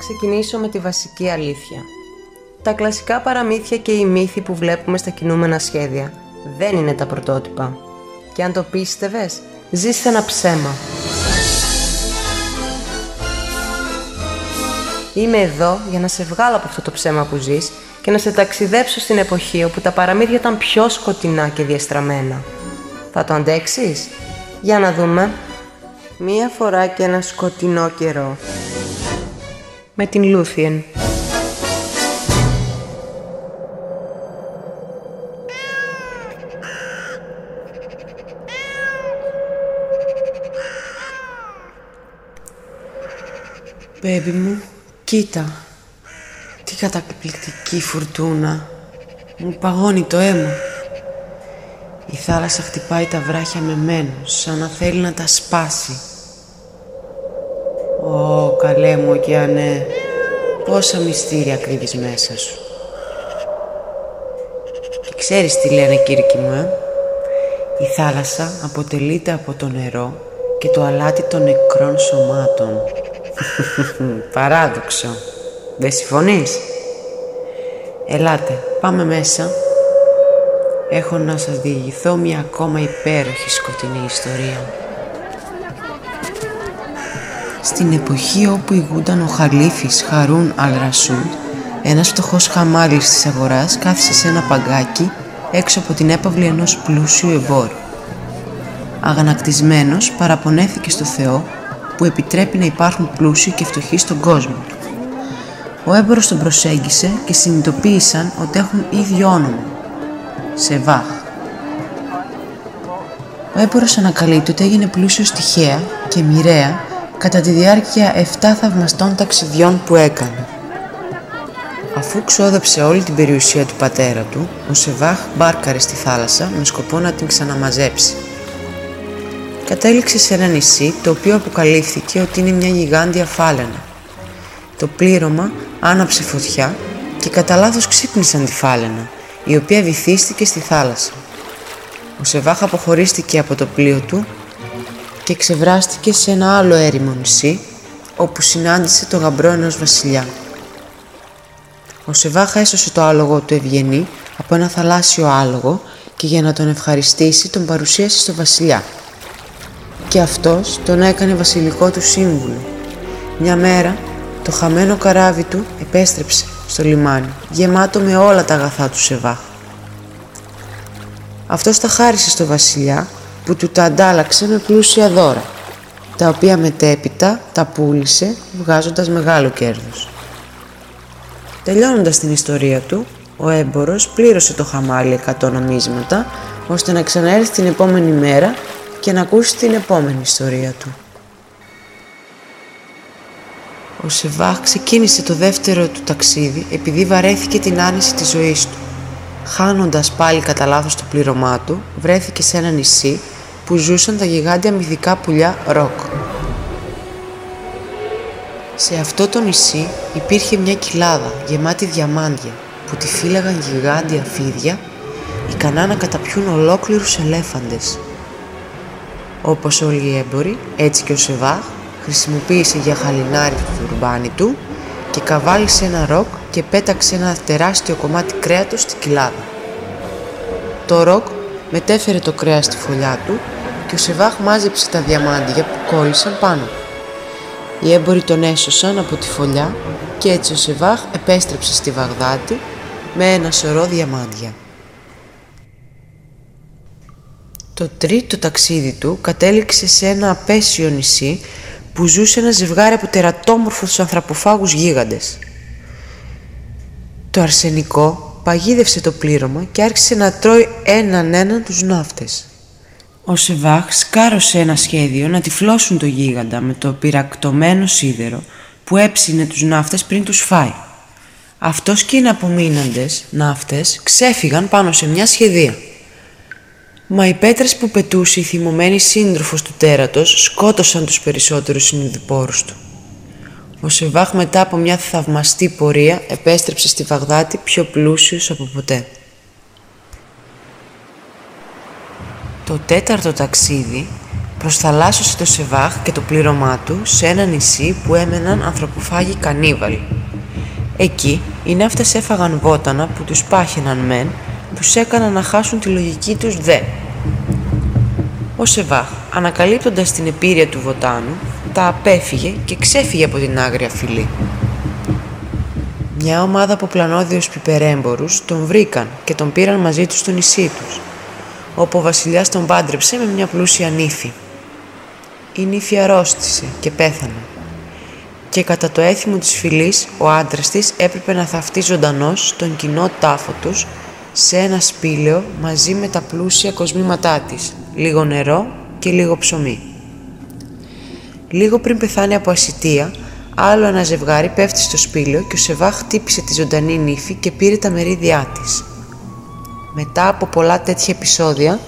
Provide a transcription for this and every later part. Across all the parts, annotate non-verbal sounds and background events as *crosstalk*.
ξεκινήσω με τη βασική αλήθεια. Τα κλασικά παραμύθια και οι μύθοι που βλέπουμε στα κινούμενα σχέδια δεν είναι τα πρωτότυπα. Και αν το πίστευες, ζεις σε ένα ψέμα. Είμαι εδώ για να σε βγάλω από αυτό το ψέμα που ζεις και να σε ταξιδέψω στην εποχή όπου τα παραμύθια ήταν πιο σκοτεινά και διαστραμμένα. Θα το αντέξεις; Για να δούμε. Μία φορά και ένα σκοτεινό καιρό. Με την Λούθιεν. Μπέμπι μου, κοίτα. Τι καταπληκτική φουρτούνα. Μου παγώνει το αίμα. Η θάλασσα χτυπάει τα βράχια με μένους, σαν να θέλει να τα σπάσει. Ω, καλέ μου ωκεανέ, πόσα μυστήρια κρύβεις μέσα σου. Και ξέρεις τι λένε κύρκι μου, ε; Η θάλασσα αποτελείται από το νερό και το αλάτι των νεκρών σωμάτων. *laughs* Παράδοξο. Δεν συμφωνείς; Ελάτε, πάμε μέσα. Έχω να σας διηγηθώ μια ακόμα υπέροχη σκοτεινή ιστορία. Στην εποχή όπου ηγούνταν ο Χαλίφης Χαρούν Αλρασούντ, ένας φτωχός χαμάλης της αγοράς κάθισε σε ένα παγκάκι έξω από την έπαυλη ενός πλούσιου εμπόρου. Αγανακτισμένος παραπονέθηκε στο Θεό που επιτρέπει να υπάρχουν πλούσιοι και φτωχοί στον κόσμο. Ο έμπορος τον προσέγγισε και συνειδητοποίησαν ότι έχουν ίδιο όνομα. Σεβάχ. Ο έμπορος ανακαλύπτει ότι έγινε πλούσιος τυχαία και μοιραία κατά τη διάρκεια 7 θαυμαστών ταξιδιών που έκανε. Αφού ξόδεψε όλη την περιουσία του πατέρα του, ο Σεβάχ μπάρκαρε στη θάλασσα με σκοπό να την ξαναμαζέψει. Κατέληξε σε ένα νησί το οποίο αποκαλύφθηκε ότι είναι μια γιγάντια φάλαινα. Το πλήρωμα άναψε φωτιά και κατά λάθος ξύπνησαν τη φάλαινα, η οποία βυθίστηκε στη θάλασσα. Ο Σεβάχ αποχωρίστηκε από το πλοίο του και ξεβράστηκε σε ένα άλλο έρημο νησί, όπου συνάντησε το γαμπρό ενός βασιλιά. Ο Σεβάχα έσωσε το άλογο του Ευγενή από ένα θαλάσσιο άλογο και για να τον ευχαριστήσει τον παρουσίασε στο βασιλιά. Και αυτός τον έκανε βασιλικό του σύμβουλο. Μια μέρα το χαμένο καράβι του επέστρεψε στο λιμάνι, γεμάτο με όλα τα αγαθά του Σεβάχ. Αυτός τα χάρισε στο βασιλιά που του τα αντάλλαξε με πλούσια δώρα, τα οποία μετέπειτα τα πούλησε βγάζοντας μεγάλο κέρδος. Τελειώνοντας την ιστορία του, ο έμπορος πλήρωσε το χαμάλι 100 νομίσματα, ώστε να ξαναέρθει την επόμενη μέρα και να ακούσει την επόμενη ιστορία του. Ο Σεβάχ ξεκίνησε το δεύτερο του ταξίδι επειδή βαρέθηκε την άνεση της ζωής του. Χάνοντας πάλι κατά λάθος το πλήρωμά του, βρέθηκε σε ένα νησί που ζούσαν τα γιγάντια μυθικά πουλιά Ροκ. Σε αυτό το νησί υπήρχε μια κοιλάδα γεμάτη διαμάντια που τη φύλαγαν γιγάντια φίδια ικανά να καταπιούν ολόκληρους ελέφαντες. Όπως όλοι οι έμποροι, έτσι και ο Σεβάχ χρησιμοποίησε για χαλινάρι το τουρμπάνι του και καβάλισε ένα ροκ και πέταξε ένα τεράστιο κομμάτι κρέατος στη κοιλάδα. Το ροκ μετέφερε το κρέας στη φωλιά του και ο Σεβάχ μάζεψε τα διαμάντια που κόλλησαν πάνω. Οι έμποροι τον έσωσαν από τη φωλιά και έτσι ο Σεβάχ επέστρεψε στη Βαγδάτη με ένα σωρό διαμάντια. Το τρίτο ταξίδι του κατέληξε σε ένα απέσιο νησί που ζούσε ένα ζευγάρι από τερατόμορφους ανθρωποφάγους γίγαντες. Το αρσενικό παγίδευσε το πλήρωμα και άρχισε να τρώει έναν έναν τους ναύτες. Ο Σεβάχ σκάρωσε ένα σχέδιο να τυφλώσουν το γίγαντα με το πυρακτωμένο σίδερο που έψινε τους ναύτες πριν τους φάει. Αυτός και οι απομείναντες ναύτες ξέφυγαν πάνω σε μια σχεδία. Μα οι πέτρες που πετούσε η θυμωμένη σύντροφος του τέρατος σκότωσαν τους περισσότερους συνειδηπόρους του. Ο Σεβάχ μετά από μια θαυμαστή πορεία επέστρεψε στη Βαγδάτη πιο πλούσιος από ποτέ. Το τέταρτο ταξίδι Προσθαλάσσωσε το Σεβάχ και το πλήρωμά του σε ένα νησί που έμεναν ανθρωποφάγοι κανίβαλοι. Εκεί οι ναύτες έφαγαν βότανα που τους πάχαιναν μεν, τους έκαναν να χάσουν τη λογική τους δε. Ο Σεβάχ, ανακαλύπτοντας την επίρρεια του βοτάνου, τα απέφυγε και ξέφυγε από την άγρια φυλή. Μια ομάδα από πλανόδιους πιπερέμπορους τον βρήκαν και τον πήραν μαζί τους στο νησί τους, όπου ο βασιλιάς τον πάντρεψε με μια πλούσια νύφη. Η νύφη αρρώστησε και πέθανε και κατά το έθιμο της φυλής ο άντρας της έπρεπε να θαυτεί ζωντανός στον κοινό τάφο τους σε ένα σπήλαιο μαζί με τα πλούσια κοσμήματά της, λίγο νερό και λίγο ψωμί. Λίγο πριν πεθάνει από ασυτεία, άλλο ένα ζευγάρι πέφτει στο σπήλαιο και ο Σεβάχ χτύπησε τη ζωντανή νύφη και πήρε τα μερίδια της. Μετά από πολλά τέτοια επεισόδια,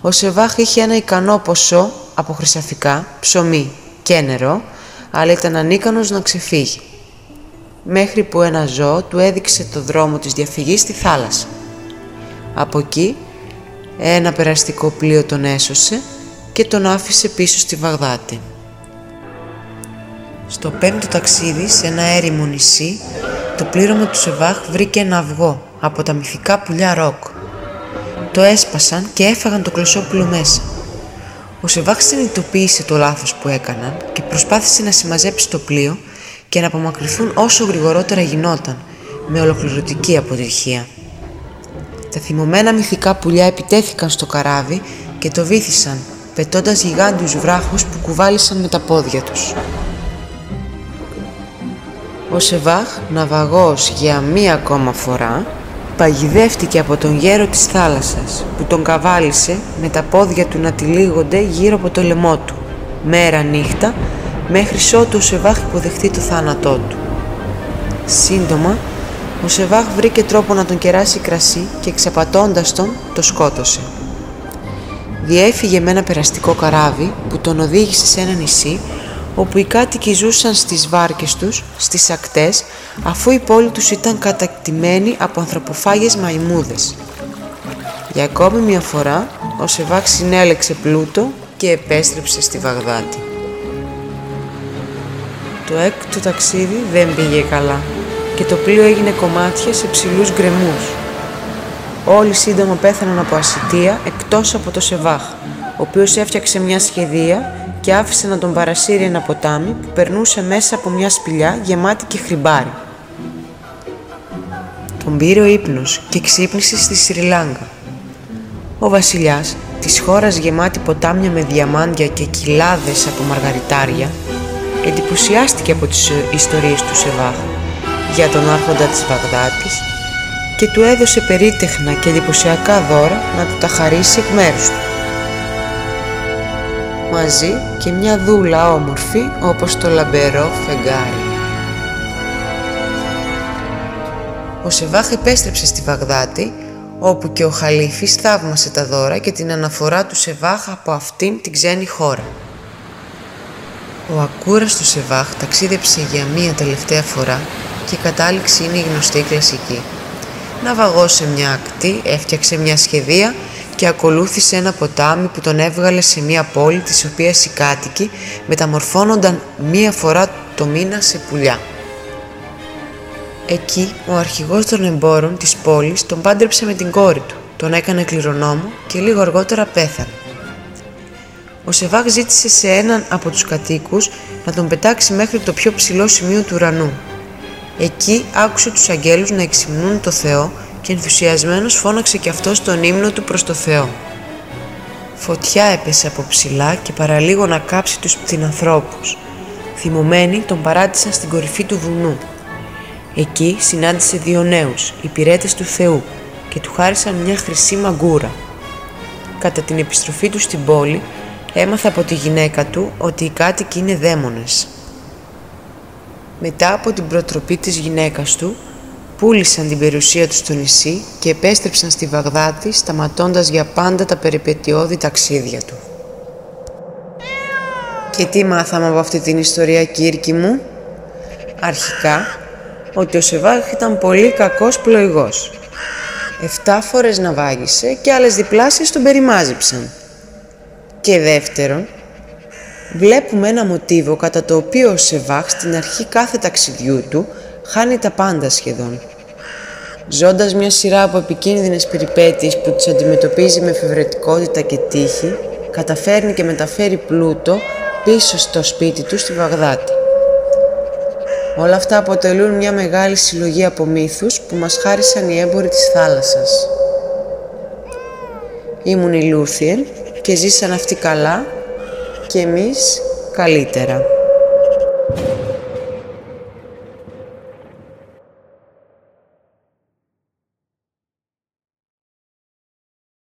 ο Σεβάχ είχε ένα ικανό ποσό από χρυσαφικά, ψωμί και νερό, αλλά ήταν ανίκανος να ξεφύγει. Μέχρι που ένα ζώο του έδειξε το δρόμο της διαφυγής στη θάλασσα. Από εκεί ένα περαστικό πλοίο τον έσωσε και τον άφησε πίσω στη Βαγδάτη. Στο πέμπτο ταξίδι σε ένα έρημο νησί, το πλήρωμα του Σεβάχ βρήκε ένα αυγό από τα μυθικά πουλιά ροκ. Το έσπασαν και έφαγαν το κλωσόπουλο μέσα. Ο Σεβάχ συνειδητοποίησε το λάθος που έκαναν και προσπάθησε να συμμαζέψει το πλοίο και να απομακρυνθούν όσο γρηγορότερα γινόταν, με ολοκληρωτική αποτυχία. Τα θυμωμένα μυθικά πουλιά επιτέθηκαν στο καράβι και το βήθησαν, πετώντας γιγάντιους βράχους που κουβάλισαν με τα πόδια τους. Ο Σεβάχ, ναυαγός για μία ακόμα φορά, παγιδεύτηκε από τον γέρο της θάλασσας που τον καβάλισε με τα πόδια του να τυλίγονται γύρω από το λαιμό του, μέρα νύχτα, μέχρι ότου ο Σεβάχ υποδεχτεί το θάνατό του. Σύντομα, ο Σεβάχ βρήκε τρόπο να τον κεράσει κρασί και εξαπατώντας τον, το σκότωσε. Διέφυγε με ένα περαστικό καράβι που τον οδήγησε σε ένα νησί όπου οι κάτοικοι ζούσαν στις βάρκες τους, στις ακτές, αφού η πόλη τους ήταν κατακτημένη από ανθρωποφάγες μαϊμούδες. Για ακόμη μια φορά, ο Σεβάκ συνέλεξε πλούτο και επέστρεψε στη Βαγδάτη. Το έκτο ταξίδι δεν πήγε καλά και το πλοίο έγινε κομμάτια σε ψηλούς γκρεμούς. Όλοι σύντομα πέθαναν από ασυτεία εκτός από το Σεβάχ, ο οποίος έφτιαξε μια σχεδία και άφησε να τον παρασύρει ένα ποτάμι που περνούσε μέσα από μια σπηλιά γεμάτη και χρυμπάρι. Τον πήρε ο ύπνος και ξύπνησε στη Σρι Ο βασιλιάς, της χώρας γεμάτη ποτάμια με διαμάντια και κοιλάδες από μαργαριτάρια, εντυπωσιάστηκε από τις ιστορίες του Σεβάχ για τον άρχοντα της Βαγδάτης και του έδωσε περίτεχνα και εντυπωσιακά δώρα να του τα χαρίσει εκ μέρους του μαζί και μια δούλα όμορφη όπως το λαμπερό φεγγάρι. Ο Σεβάχ επέστρεψε στη Βαγδάτη όπου και ο Χαλίφης θαύμασε τα δώρα και την αναφορά του Σεβάχ από αυτήν την ξένη χώρα. Ο ακούραστος Σεβάχ ταξίδεψε για μία τελευταία φορά και η κατάληξη είναι η γνωστή κλασική. Ναυαγώσε μια ακτή, έφτιαξε μια σχεδία και ακολούθησε ένα ποτάμι που τον έβγαλε σε μια πόλη της οποίας οι κάτοικοι μεταμορφώνονταν μία φορά το μήνα σε πουλιά. Εκεί ο αρχηγός των εμπόρων της πόλης τον πάντρεψε με την κόρη του, τον έκανε κληρονόμο και λίγο αργότερα πέθανε. Ο Σεβάκ ζήτησε σε έναν από τους κατοίκους να τον πετάξει μέχρι το πιο ψηλό σημείο του ουρανού. Εκεί άκουσε τους αγγέλους να εξυμνούν το Θεό και ενθουσιασμένος φώναξε και αυτός τον ύμνο του προς το Θεό. Φωτιά έπεσε από ψηλά και παραλίγο να κάψει τους πτυνανθρώπους. Θυμωμένοι τον παράτησαν στην κορυφή του βουνού. Εκεί συνάντησε δύο νέους, υπηρέτες του Θεού, και του χάρισαν μια χρυσή μαγκούρα. Κατά την επιστροφή του στην πόλη, έμαθε από τη γυναίκα του ότι οι κάτοικοι είναι δαίμονες. Μετά από την προτροπή της γυναίκας του, πούλησαν την περιουσία τους στο νησί και επέστρεψαν στη Βαγδάτη σταματώντας για πάντα τα περιπετειώδη ταξίδια του. Και τι μάθαμε από αυτή την ιστορία Κύρκη μου; Αρχικά, ότι ο Σεβάχ ήταν πολύ κακός πλοηγός. Εφτά φορές ναυάγησε και άλλες διπλάσιες τον περιμάζεψαν. Και δεύτερον, βλέπουμε ένα μοτίβο κατά το οποίο ο Σεβάχ στην αρχή κάθε ταξιδιού του χάνει τα πάντα σχεδόν. Ζώντας μια σειρά από επικίνδυνες περιπέτειες που τις αντιμετωπίζει με φευρετικότητα και τύχη, καταφέρνει και μεταφέρει πλούτο πίσω στο σπίτι του στη Βαγδάτη. Όλα αυτά αποτελούν μια μεγάλη συλλογή από μύθους που μας χάρισαν οι έμποροι της θάλασσας. Ήμουν η Λούθιεν και ζήσαν αυτοί καλά και εμείς καλύτερα.